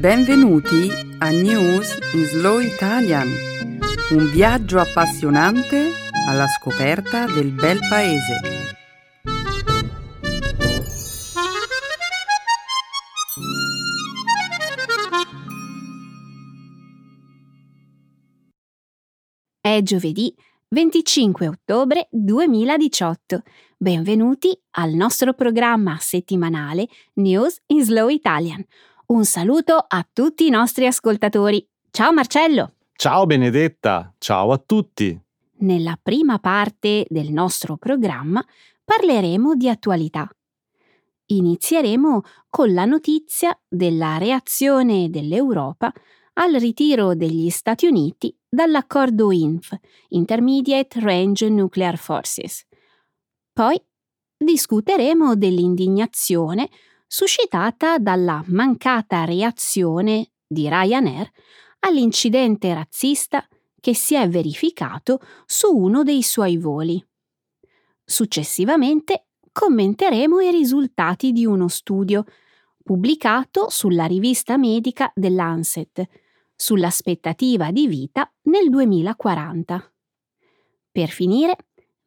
Benvenuti a News in Slow Italian, un viaggio appassionante alla scoperta del bel paese. È giovedì 25 ottobre 2018. Benvenuti al nostro programma settimanale News in Slow Italian. Un saluto a tutti i nostri ascoltatori. Ciao Marcello! Ciao Benedetta, ciao a tutti! Nella prima parte del nostro programma parleremo di attualità. Inizieremo con la notizia della reazione dell'Europa al ritiro degli Stati Uniti dall'accordo INF, Intermediate Range Nuclear Forces. Poi discuteremo dell'indignazione suscitata dalla mancata reazione di Ryanair all'incidente razzista che si è verificato su uno dei suoi voli. Successivamente commenteremo i risultati di uno studio pubblicato sulla rivista medica dell'Ancet sull'aspettativa di vita nel 2040. Per finire,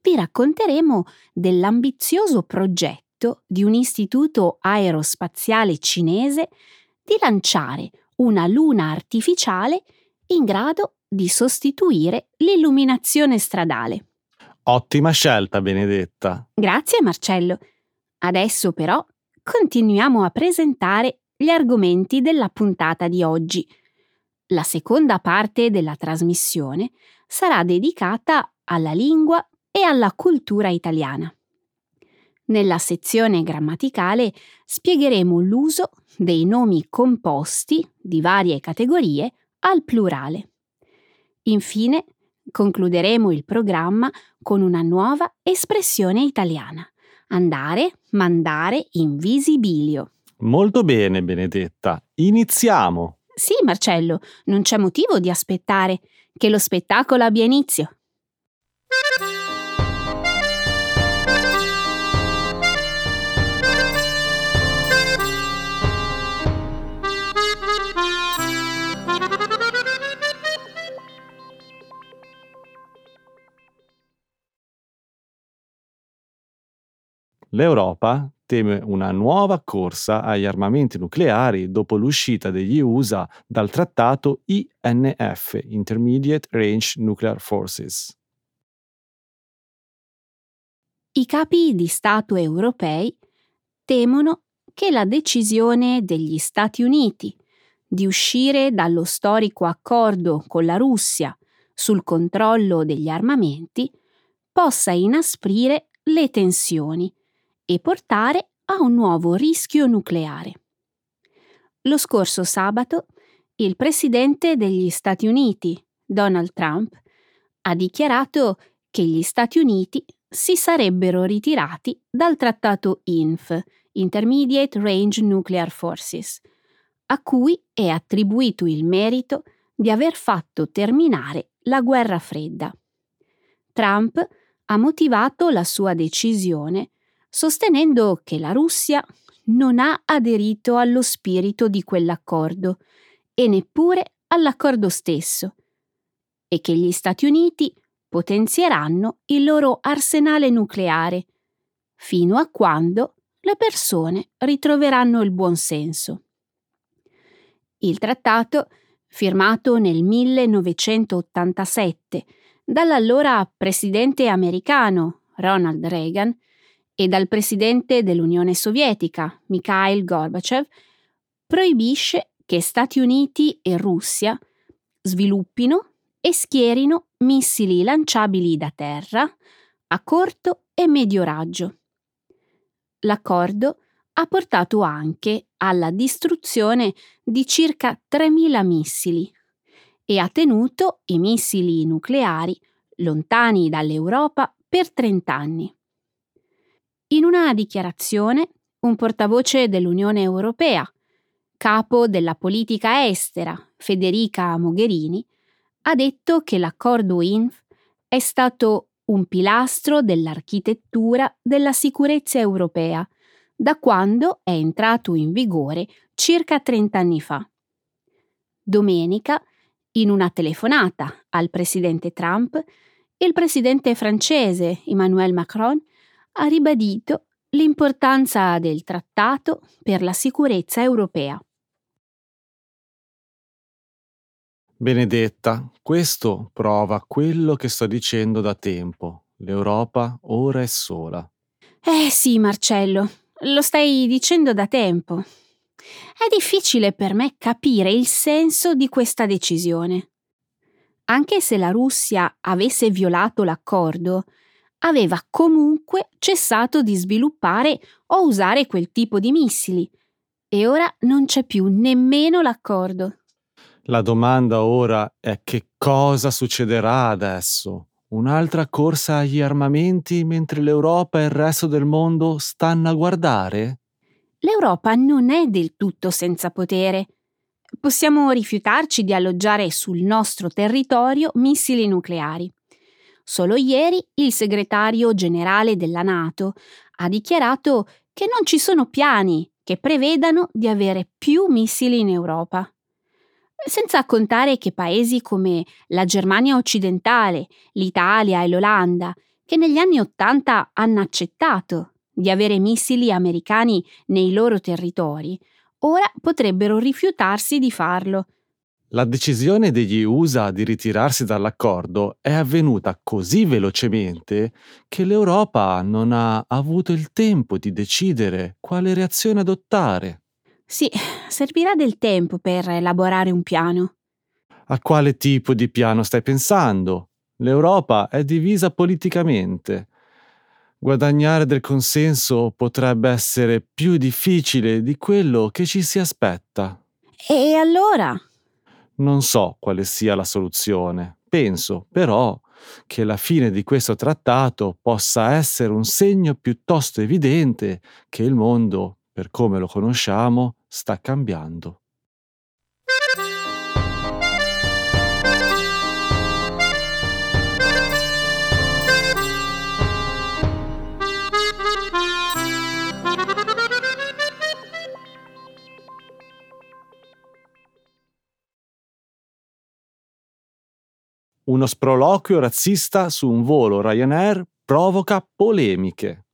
vi racconteremo dell'ambizioso progetto di un istituto aerospaziale cinese di lanciare una luna artificiale in grado di sostituire l'illuminazione stradale. Ottima scelta, Benedetta. Grazie Marcello. Adesso però continuiamo a presentare gli argomenti della puntata di oggi. La seconda parte della trasmissione sarà dedicata alla lingua e alla cultura italiana. Nella sezione grammaticale spiegheremo l'uso dei nomi composti di varie categorie al plurale. Infine, concluderemo il programma con una nuova espressione italiana. Andare, mandare in visibilio. Molto bene, Benedetta. Iniziamo. Sì, Marcello, non c'è motivo di aspettare che lo spettacolo abbia inizio. L'Europa teme una nuova corsa agli armamenti nucleari dopo l'uscita degli USA dal trattato INF, Intermediate Range Nuclear Forces. I capi di Stato europei temono che la decisione degli Stati Uniti di uscire dallo storico accordo con la Russia sul controllo degli armamenti possa inasprire le tensioni e portare a un nuovo rischio nucleare. Lo scorso sabato il presidente degli Stati Uniti, Donald Trump, ha dichiarato che gli Stati Uniti si sarebbero ritirati dal trattato INF, Intermediate Range Nuclear Forces, a cui è attribuito il merito di aver fatto terminare la guerra fredda. Trump ha motivato la sua decisione sostenendo che la Russia non ha aderito allo spirito di quell'accordo e neppure all'accordo stesso, e che gli Stati Uniti potenzieranno il loro arsenale nucleare fino a quando le persone ritroveranno il buon senso. Il trattato, firmato nel 1987 dall'allora presidente americano Ronald Reagan, e dal presidente dell'Unione Sovietica, Mikhail Gorbachev, proibisce che Stati Uniti e Russia sviluppino e schierino missili lanciabili da terra a corto e medio raggio. L'accordo ha portato anche alla distruzione di circa 3.000 missili e ha tenuto i missili nucleari lontani dall'Europa per 30 anni. In una dichiarazione, un portavoce dell'Unione Europea, capo della politica estera, Federica Mogherini, ha detto che l'accordo INF è stato un pilastro dell'architettura della sicurezza europea da quando è entrato in vigore circa 30 anni fa. Domenica, in una telefonata al presidente Trump, il presidente francese Emmanuel Macron ha ribadito l'importanza del trattato per la sicurezza europea. Benedetta, questo prova quello che sto dicendo da tempo. L'Europa ora è sola. Eh sì, Marcello, lo stai dicendo da tempo. È difficile per me capire il senso di questa decisione. Anche se la Russia avesse violato l'accordo, aveva comunque cessato di sviluppare o usare quel tipo di missili e ora non c'è più nemmeno l'accordo. La domanda ora è che cosa succederà adesso? Un'altra corsa agli armamenti mentre l'Europa e il resto del mondo stanno a guardare? L'Europa non è del tutto senza potere. Possiamo rifiutarci di alloggiare sul nostro territorio missili nucleari. Solo ieri il segretario generale della Nato ha dichiarato che non ci sono piani che prevedano di avere più missili in Europa senza contare che paesi come la Germania occidentale, l'Italia e l'Olanda, che negli anni Ottanta hanno accettato di avere missili americani nei loro territori, ora potrebbero rifiutarsi di farlo. La decisione degli USA di ritirarsi dall'accordo è avvenuta così velocemente che l'Europa non ha avuto il tempo di decidere quale reazione adottare. Sì, servirà del tempo per elaborare un piano. A quale tipo di piano stai pensando? L'Europa è divisa politicamente. Guadagnare del consenso potrebbe essere più difficile di quello che ci si aspetta. E allora? Non so quale sia la soluzione. Penso, però, che la fine di questo trattato possa essere un segno piuttosto evidente che il mondo, per come lo conosciamo, sta cambiando. Uno sproloquio razzista su un volo Ryanair provoca polemiche.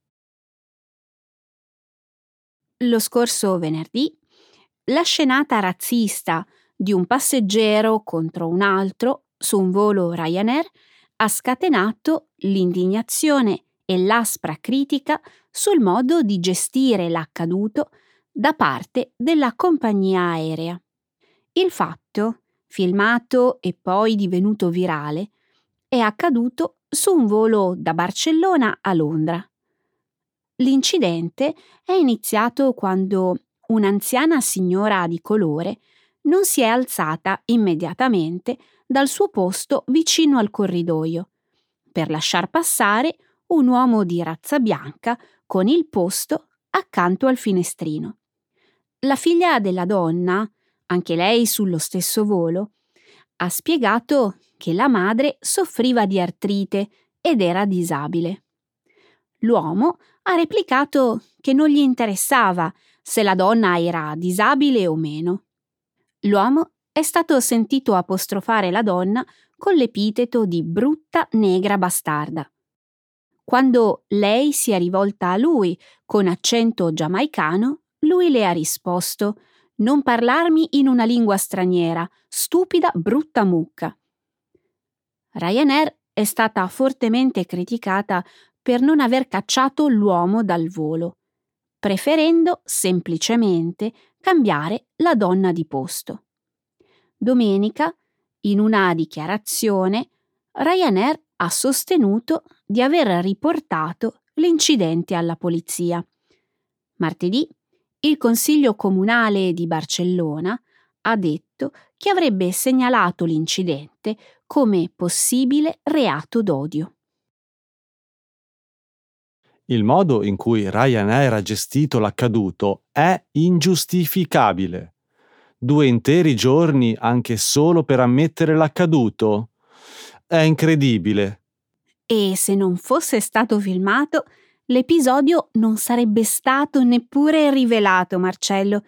Lo scorso venerdì la scenata razzista di un passeggero contro un altro su un volo Ryanair ha scatenato l'indignazione e l'aspra critica sul modo di gestire l'accaduto da parte della compagnia aerea. Il fatto, filmato e poi divenuto virale, è accaduto su un volo da Barcellona a Londra. L'incidente è iniziato quando un'anziana signora di colore non si è alzata immediatamente dal suo posto vicino al corridoio per lasciar passare un uomo di razza bianca con il posto accanto al finestrino. La figlia della donna, anche lei sullo stesso volo, ha spiegato che la madre soffriva di artrite ed era disabile. L'uomo ha replicato che non gli interessava se la donna era disabile o meno. L'uomo è stato sentito apostrofare la donna con l'epiteto di brutta negra bastarda. Quando lei si è rivolta a lui con accento giamaicano, lui le ha risposto Non parlarmi in una lingua straniera, stupida brutta mucca. Ryanair è stata fortemente criticata per non aver cacciato l'uomo dal volo preferendo semplicemente cambiare la donna di posto. Domenica, in una dichiarazione, Ryanair ha sostenuto di aver riportato l'incidente alla polizia. Martedì, il Consiglio Comunale di Barcellona ha detto che avrebbe segnalato l'incidente come possibile reato d'odio. Il modo in cui Ryanair ha gestito l'accaduto è ingiustificabile. Due interi giorni anche solo per ammettere l'accaduto? È incredibile. E se non fosse stato filmato, l'episodio non sarebbe stato neppure rivelato, Marcello.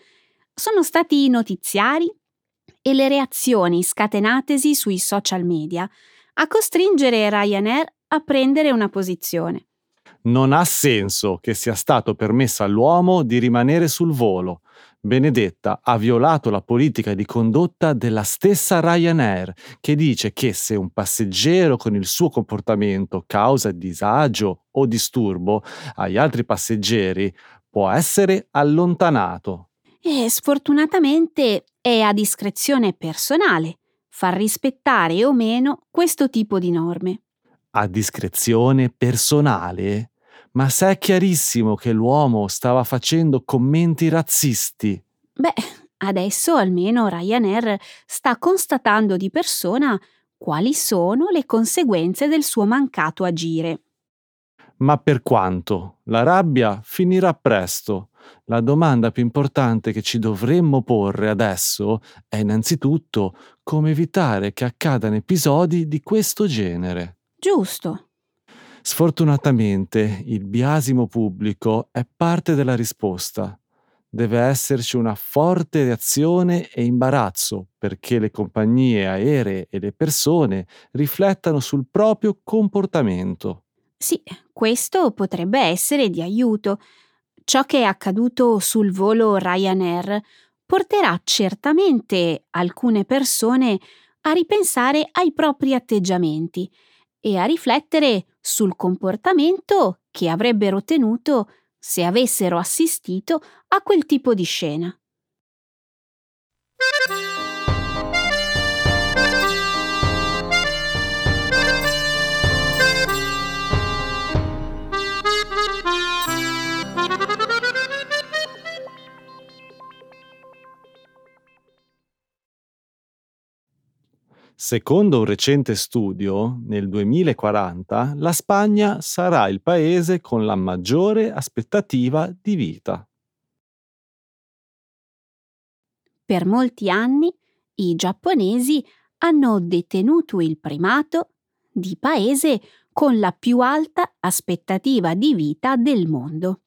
Sono stati i notiziari e le reazioni scatenatesi sui social media a costringere Ryanair a prendere una posizione. Non ha senso che sia stato permesso all'uomo di rimanere sul volo. Benedetta ha violato la politica di condotta della stessa Ryanair, che dice che se un passeggero con il suo comportamento causa disagio o disturbo agli altri passeggeri, può essere allontanato. E sfortunatamente è a discrezione personale far rispettare o meno questo tipo di norme. A discrezione personale? Ma se è chiarissimo che l'uomo stava facendo commenti razzisti. Beh, adesso almeno Ryanair sta constatando di persona quali sono le conseguenze del suo mancato agire. Ma per quanto? La rabbia finirà presto. La domanda più importante che ci dovremmo porre adesso è innanzitutto come evitare che accadano episodi di questo genere. Giusto. Sfortunatamente il biasimo pubblico è parte della risposta. Deve esserci una forte reazione e imbarazzo perché le compagnie aeree e le persone riflettano sul proprio comportamento. Sì, questo potrebbe essere di aiuto. Ciò che è accaduto sul volo Ryanair porterà certamente alcune persone a ripensare ai propri atteggiamenti e a riflettere sul comportamento che avrebbero tenuto se avessero assistito a quel tipo di scena. Secondo un recente studio, nel 2040 la Spagna sarà il paese con la maggiore aspettativa di vita. Per molti anni i giapponesi hanno detenuto il primato di paese con la più alta aspettativa di vita del mondo.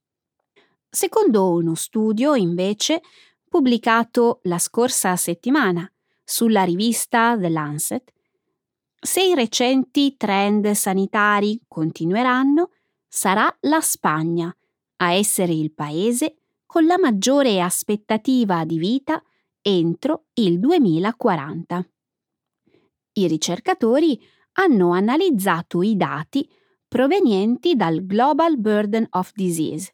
Secondo uno studio, invece, pubblicato la scorsa settimana sulla rivista The Lancet, se i recenti trend sanitari continueranno, sarà la Spagna a essere il paese con la maggiore aspettativa di vita entro il 2040. I ricercatori hanno analizzato i dati provenienti dal Global Burden of Disease,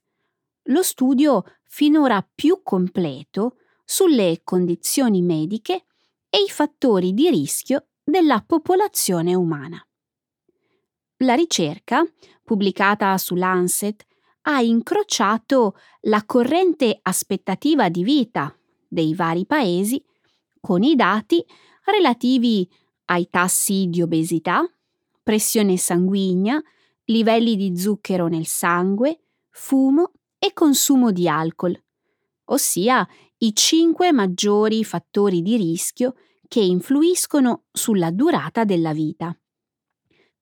lo studio finora più completo sulle condizioni mediche e i fattori di rischio della popolazione umana. La ricerca, pubblicata su Lancet, ha incrociato la corrente aspettativa di vita dei vari paesi con i dati relativi ai tassi di obesità, pressione sanguigna, livelli di zucchero nel sangue, fumo e consumo di alcol, ossia i cinque maggiori fattori di rischio che influiscono sulla durata della vita.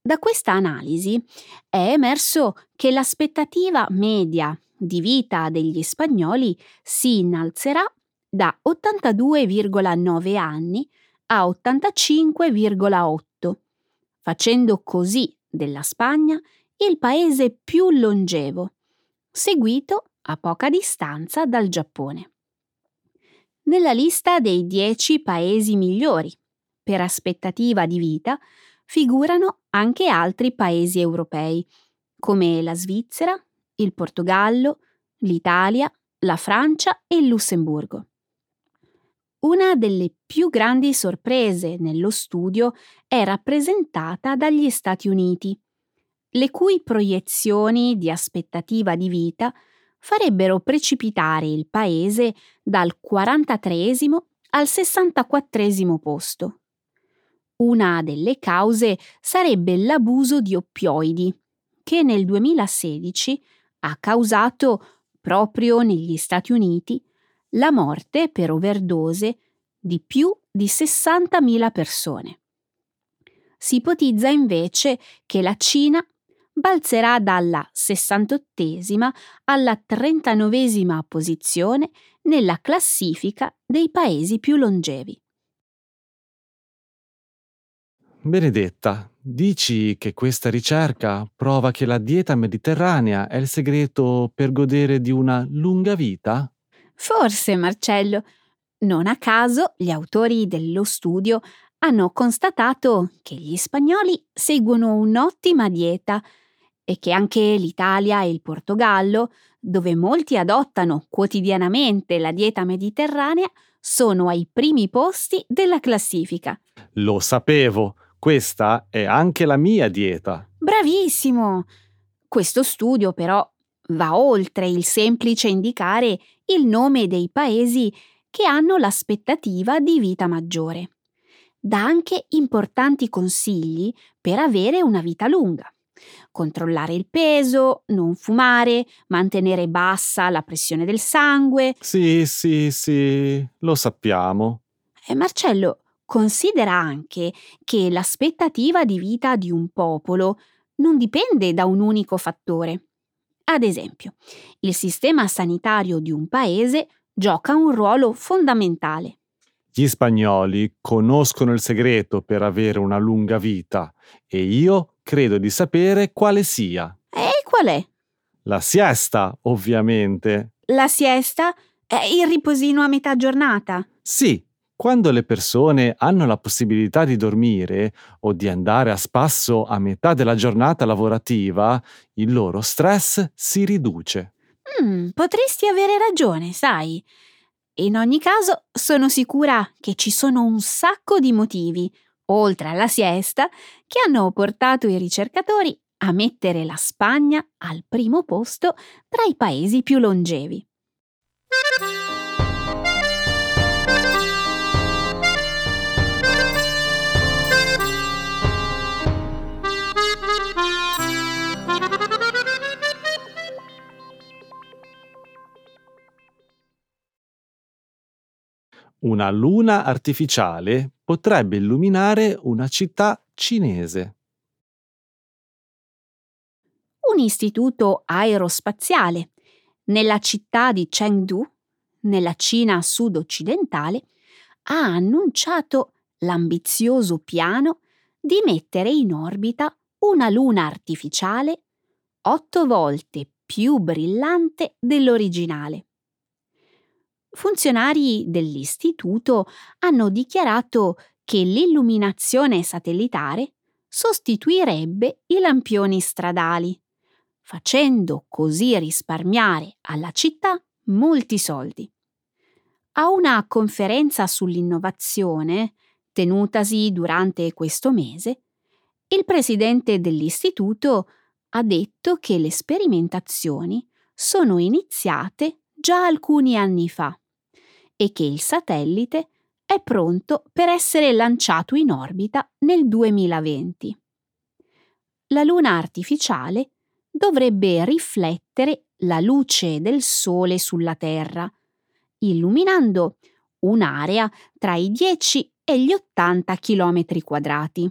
Da questa analisi è emerso che l'aspettativa media di vita degli spagnoli si innalzerà da 82,9 anni a 85,8, facendo così della Spagna il paese più longevo, seguito a poca distanza dal Giappone nella lista dei 10 paesi migliori. Per aspettativa di vita figurano anche altri paesi europei, come la Svizzera, il Portogallo, l'Italia, la Francia e il Lussemburgo. Una delle più grandi sorprese nello studio è rappresentata dagli Stati Uniti, le cui proiezioni di aspettativa di vita farebbero precipitare il paese dal 43 al 64 posto. Una delle cause sarebbe l'abuso di oppioidi, che nel 2016 ha causato, proprio negli Stati Uniti, la morte per overdose di più di 60.000 persone. Si ipotizza invece che la Cina balzerà dalla 68esima alla 39esima posizione nella classifica dei paesi più longevi. Benedetta, dici che questa ricerca prova che la dieta mediterranea è il segreto per godere di una lunga vita? Forse, Marcello. Non a caso gli autori dello studio hanno constatato che gli spagnoli seguono un'ottima dieta e che anche l'Italia e il Portogallo, dove molti adottano quotidianamente la dieta mediterranea, sono ai primi posti della classifica. Lo sapevo, questa è anche la mia dieta. Bravissimo! Questo studio però va oltre il semplice indicare il nome dei paesi che hanno l'aspettativa di vita maggiore. Dà anche importanti consigli per avere una vita lunga. Controllare il peso, non fumare, mantenere bassa la pressione del sangue. Sì, sì, sì, lo sappiamo. E Marcello, considera anche che l'aspettativa di vita di un popolo non dipende da un unico fattore. Ad esempio, il sistema sanitario di un paese gioca un ruolo fondamentale. Gli spagnoli conoscono il segreto per avere una lunga vita e io credo di sapere quale sia. E qual è? La siesta, ovviamente. La siesta? È il riposino a metà giornata? Sì, quando le persone hanno la possibilità di dormire o di andare a spasso a metà della giornata lavorativa, il loro stress si riduce. Mm, potresti avere ragione, sai. In ogni caso, sono sicura che ci sono un sacco di motivi, oltre alla siesta, che hanno portato i ricercatori a mettere la Spagna al primo posto tra i paesi più longevi. Una luna artificiale potrebbe illuminare una città cinese. Un istituto aerospaziale nella città di Chengdu, nella Cina sud-occidentale, ha annunciato l'ambizioso piano di mettere in orbita una luna artificiale otto volte più brillante dell'originale funzionari dell'istituto hanno dichiarato che l'illuminazione satellitare sostituirebbe i lampioni stradali, facendo così risparmiare alla città molti soldi. A una conferenza sull'innovazione, tenutasi durante questo mese, il presidente dell'istituto ha detto che le sperimentazioni sono iniziate già alcuni anni fa e che il satellite è pronto per essere lanciato in orbita nel 2020. La luna artificiale dovrebbe riflettere la luce del Sole sulla Terra, illuminando un'area tra i 10 e gli 80 km quadrati.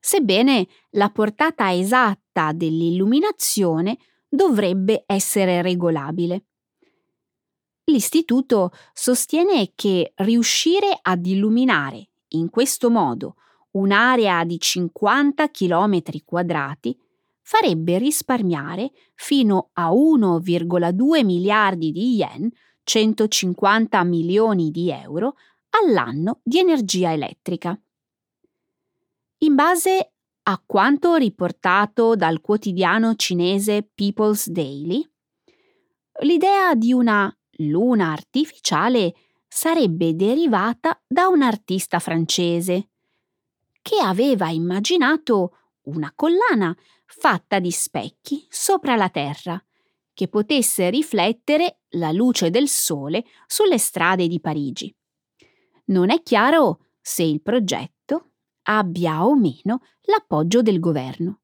Sebbene la portata esatta dell'illuminazione dovrebbe essere regolabile. L'istituto sostiene che riuscire ad illuminare in questo modo un'area di 50 km quadrati farebbe risparmiare fino a 1,2 miliardi di yen, 150 milioni di euro, all'anno di energia elettrica. In base a quanto riportato dal quotidiano cinese People's Daily, l'idea di una luna artificiale sarebbe derivata da un artista francese che aveva immaginato una collana fatta di specchi sopra la terra che potesse riflettere la luce del sole sulle strade di Parigi. Non è chiaro se il progetto abbia o meno l'appoggio del governo.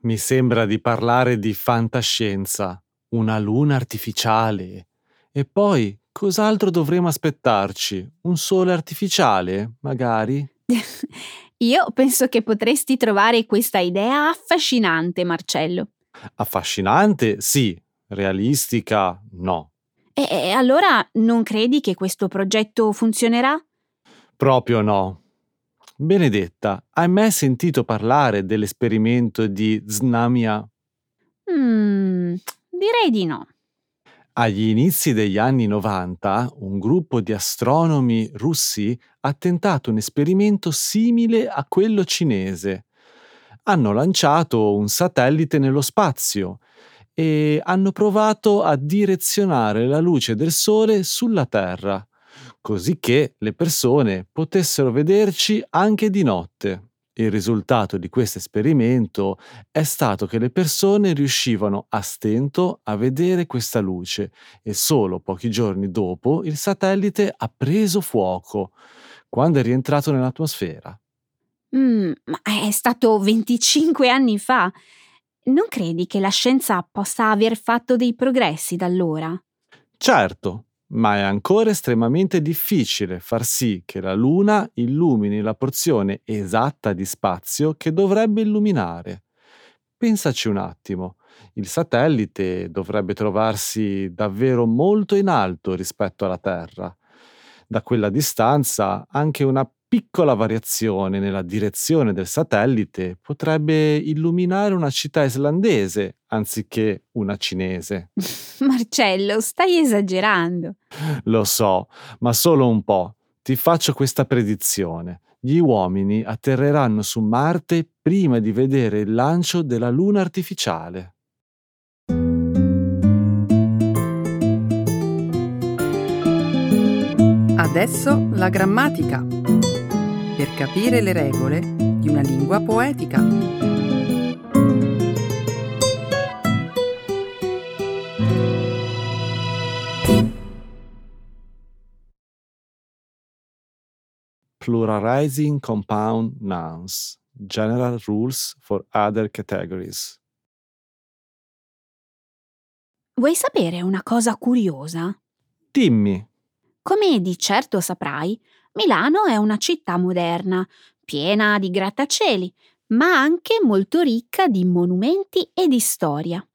Mi sembra di parlare di fantascienza una luna artificiale. E poi cos'altro dovremo aspettarci? Un sole artificiale, magari? Io penso che potresti trovare questa idea affascinante, Marcello. Affascinante, sì. Realistica, no. E, e allora non credi che questo progetto funzionerà? Proprio no. Benedetta, hai mai sentito parlare dell'esperimento di Znamia? Mm, direi di no. Agli inizi degli anni 90, un gruppo di astronomi russi ha tentato un esperimento simile a quello cinese. Hanno lanciato un satellite nello spazio e hanno provato a direzionare la luce del Sole sulla Terra, così che le persone potessero vederci anche di notte. Il risultato di questo esperimento è stato che le persone riuscivano a stento a vedere questa luce e solo pochi giorni dopo il satellite ha preso fuoco quando è rientrato nell'atmosfera. Mm, ma è stato 25 anni fa. Non credi che la scienza possa aver fatto dei progressi da allora? Certo, ma è ancora estremamente difficile far sì che la Luna illumini la porzione esatta di spazio che dovrebbe illuminare. Pensaci un attimo, il satellite dovrebbe trovarsi davvero molto in alto rispetto alla Terra. Da quella distanza anche una piccola variazione nella direzione del satellite potrebbe illuminare una città islandese anziché una cinese. Marcello, stai esagerando. Lo so, ma solo un po'. Ti faccio questa predizione. Gli uomini atterreranno su Marte prima di vedere il lancio della Luna artificiale. Adesso la grammatica. Per capire le regole di una lingua poetica. Pluralizing compound nouns. General rules for other categories. Vuoi sapere una cosa curiosa? Dimmi, Come di certo saprai, Milano è una città moderna, piena di grattacieli, ma anche molto ricca di monumenti e di storia.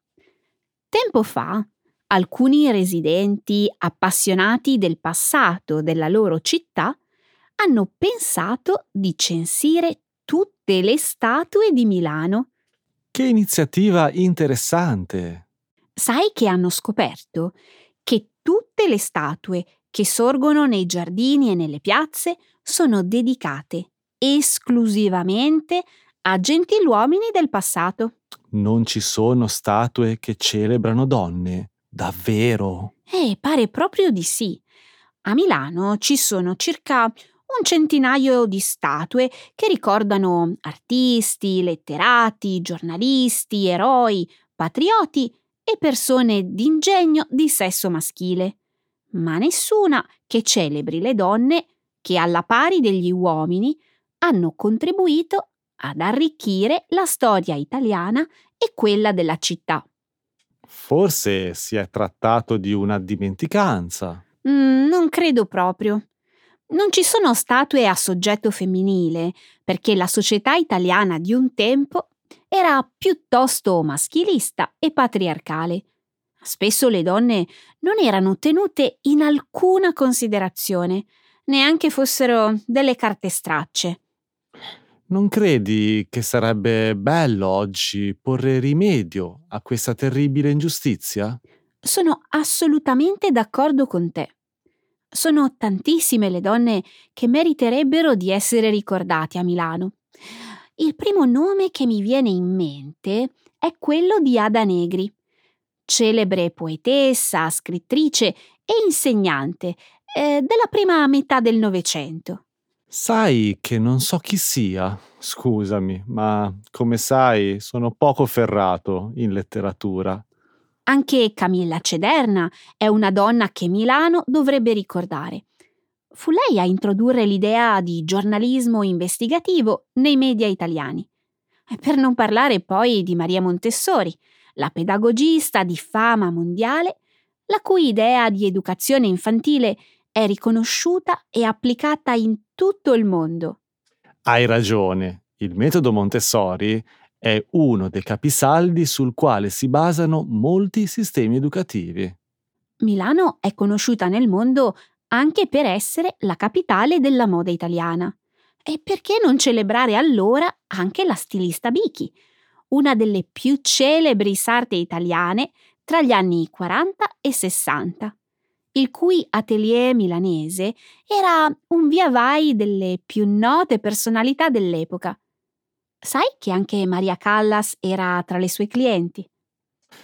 Tempo fa, alcuni residenti appassionati del passato della loro città hanno pensato di censire tutte le statue di Milano. che iniziativa interessante. Sai che hanno scoperto che tutte le statue che sorgono nei giardini e nelle piazze sono dedicate esclusivamente a gentiluomini del passato. Non ci sono statue che celebrano donne. Davvero? Eh, pare proprio di sì. A Milano ci sono circa un centinaio di statue che ricordano artisti, letterati, giornalisti, eroi, patrioti e persone d'ingegno di sesso maschile, ma nessuna che celebri le donne che alla pari degli uomini hanno contribuito ad arricchire la storia italiana e quella della città. Forse si è trattato di una dimenticanza. Mm, non credo proprio. Non ci sono statue a soggetto femminile, perché la società italiana di un tempo era piuttosto maschilista e patriarcale. Spesso le donne non erano tenute in alcuna considerazione, neanche fossero delle carte stracce. Non credi che sarebbe bello oggi porre rimedio a questa terribile ingiustizia? Sono assolutamente d'accordo con te. Sono tantissime le donne che meriterebbero di essere ricordate a Milano. Il primo nome che mi viene in mente è quello di Ada Negri, celebre poetessa, scrittrice e insegnante eh, della prima metà del Novecento. Sai che non so chi sia, scusami, ma come sai sono poco ferrato in letteratura. Anche Camilla Cederna è una donna che Milano dovrebbe ricordare. Fu lei a introdurre l'idea di giornalismo investigativo nei media italiani. Per non parlare poi di Maria Montessori, la pedagogista di fama mondiale, la cui idea di educazione infantile è riconosciuta e applicata in tutto il mondo. Hai ragione, il metodo Montessori è uno dei capisaldi sul quale si basano molti sistemi educativi. Milano è conosciuta nel mondo anche per essere la capitale della moda italiana. E perché non celebrare allora anche la stilista Bichi, una delle più celebri sarte italiane tra gli anni 40 e 60, il cui atelier milanese era un via vai delle più note personalità dell'epoca. Sai che anche Maria Callas era tra le sue clienti?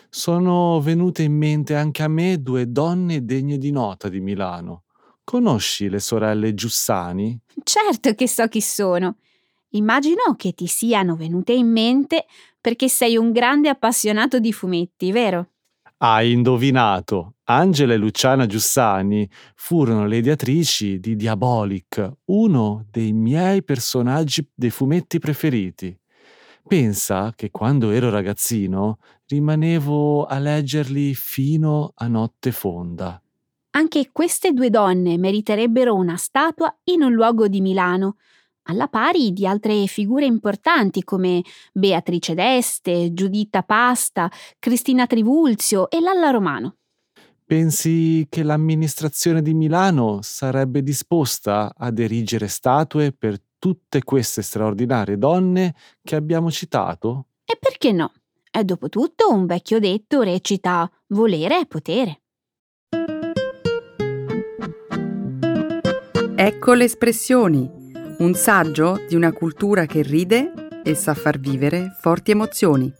Sono venute in mente anche a me due donne degne di nota di Milano. Conosci le sorelle Giussani? Certo che so chi sono. Immagino che ti siano venute in mente perché sei un grande appassionato di fumetti, vero? Hai indovinato. Angela e Luciana Giussani furono le ideatrici di Diabolic, uno dei miei personaggi dei fumetti preferiti. Pensa che quando ero ragazzino rimanevo a leggerli fino a notte fonda. Anche queste due donne meriterebbero una statua in un luogo di Milano, alla pari di altre figure importanti come Beatrice d'Este, Giuditta Pasta, Cristina Trivulzio e Lalla Romano. Pensi che l'amministrazione di Milano sarebbe disposta ad erigere statue per tutte queste straordinarie donne che abbiamo citato? E perché no? E dopo tutto un vecchio detto recita volere è potere. Ecco le espressioni, un saggio di una cultura che ride e sa far vivere forti emozioni.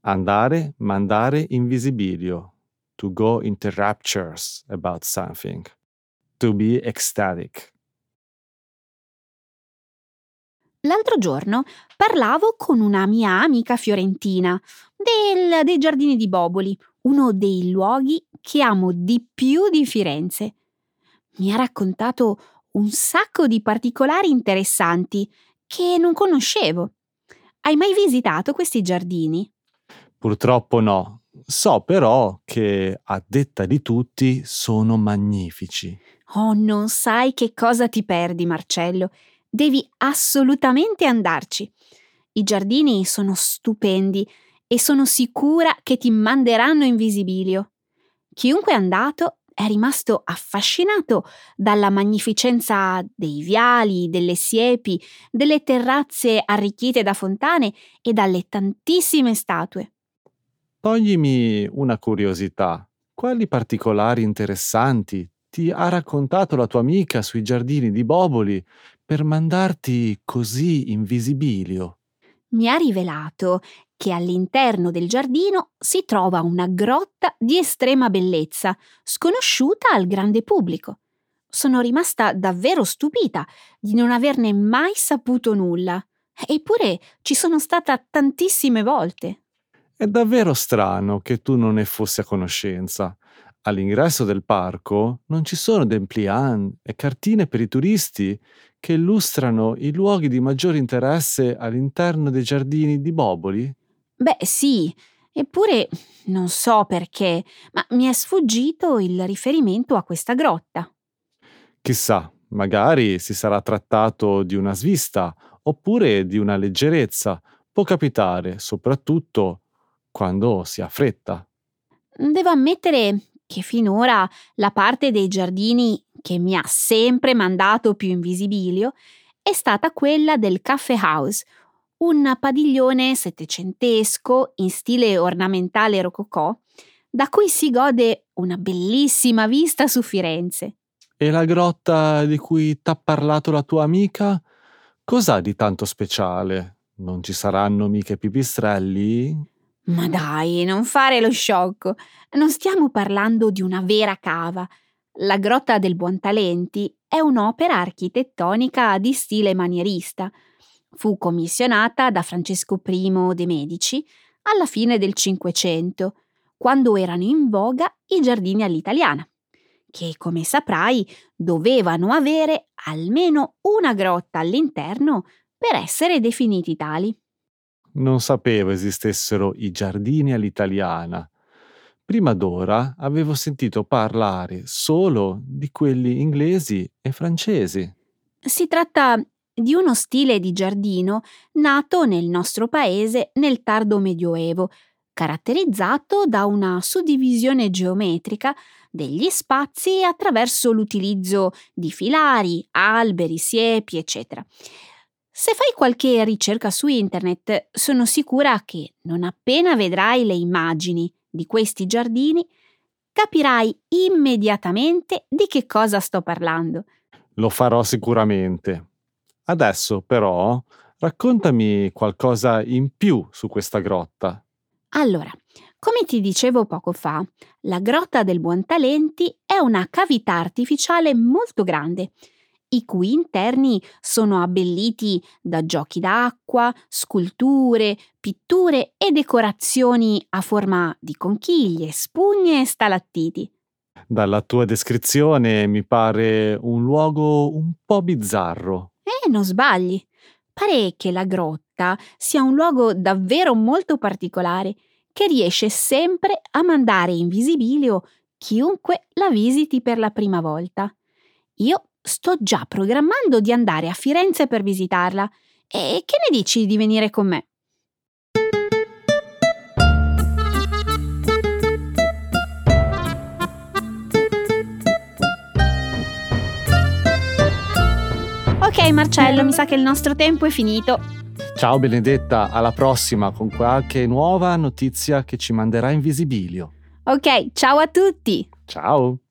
Andare, mandare in visibilio. To go into raptures about something. To be ecstatic. L'altro giorno parlavo con una mia amica fiorentina del, dei giardini di Boboli, uno dei luoghi che amo di più di Firenze. Mi ha raccontato un sacco di particolari interessanti che non conoscevo. Hai mai visitato questi giardini? Purtroppo no. So però che, a detta di tutti, sono magnifici. Oh, non sai che cosa ti perdi, Marcello. Devi assolutamente andarci. I giardini sono stupendi e sono sicura che ti manderanno in visibilio. Chiunque è andato è rimasto affascinato dalla magnificenza dei viali, delle siepi, delle terrazze arricchite da fontane e dalle tantissime statue. Toglimi una curiosità. Quali particolari interessanti ti ha raccontato la tua amica sui giardini di Boboli per mandarti così in visibilio? Mi ha rivelato che all'interno del giardino si trova una grotta di estrema bellezza, sconosciuta al grande pubblico. Sono rimasta davvero stupita di non averne mai saputo nulla. Eppure ci sono stata tantissime volte. È davvero strano che tu non ne fossi a conoscenza. All'ingresso del parco non ci sono dépliant e cartine per i turisti che illustrano i luoghi di maggiore interesse all'interno dei giardini di Boboli? Beh, sì, eppure non so perché, ma mi è sfuggito il riferimento a questa grotta. Chissà, magari si sarà trattato di una svista oppure di una leggerezza. Può capitare, soprattutto quando si ha fretta. Devo ammettere che finora la parte dei giardini che mi ha sempre mandato più in visibilio è stata quella del Caffè House, un padiglione settecentesco in stile ornamentale rococò, da cui si gode una bellissima vista su Firenze. E la grotta di cui t'ha parlato la tua amica? Cos'ha di tanto speciale? Non ci saranno mica pipistrelli? Ma dai, non fare lo sciocco. Non stiamo parlando di una vera cava. La Grotta del Buontalenti è un'opera architettonica di stile manierista. Fu commissionata da Francesco I de' Medici alla fine del Cinquecento, quando erano in voga i giardini all'italiana, che, come saprai, dovevano avere almeno una grotta all'interno per essere definiti tali. Non sapevo esistessero i giardini all'italiana. Prima d'ora avevo sentito parlare solo di quelli inglesi e francesi. Si tratta di uno stile di giardino nato nel nostro paese nel tardo Medioevo, caratterizzato da una suddivisione geometrica degli spazi attraverso l'utilizzo di filari, alberi, siepi, eccetera. Se fai qualche ricerca su internet, sono sicura che non appena vedrai le immagini di questi giardini, capirai immediatamente di che cosa sto parlando. Lo farò sicuramente. Adesso però raccontami qualcosa in più su questa grotta. Allora, come ti dicevo poco fa, la grotta del Buontalenti è una cavità artificiale molto grande, i cui interni sono abbelliti da giochi d'acqua, sculture, pitture e decorazioni a forma di conchiglie, spugne e stalattiti. Dalla tua descrizione mi pare un luogo un po' bizzarro. Eh, non sbagli. Pare che la grotta sia un luogo davvero molto particolare che riesce sempre a mandare in visibilio chiunque la visiti per la prima volta. Io sto già programmando di andare a Firenze per visitarla. E che ne dici di venire con me? Ok Marcello, mi sa che il nostro tempo è finito. Ciao Benedetta, alla prossima con qualche nuova notizia che ci manderà in visibilio. Ok, ciao a tutti. Ciao.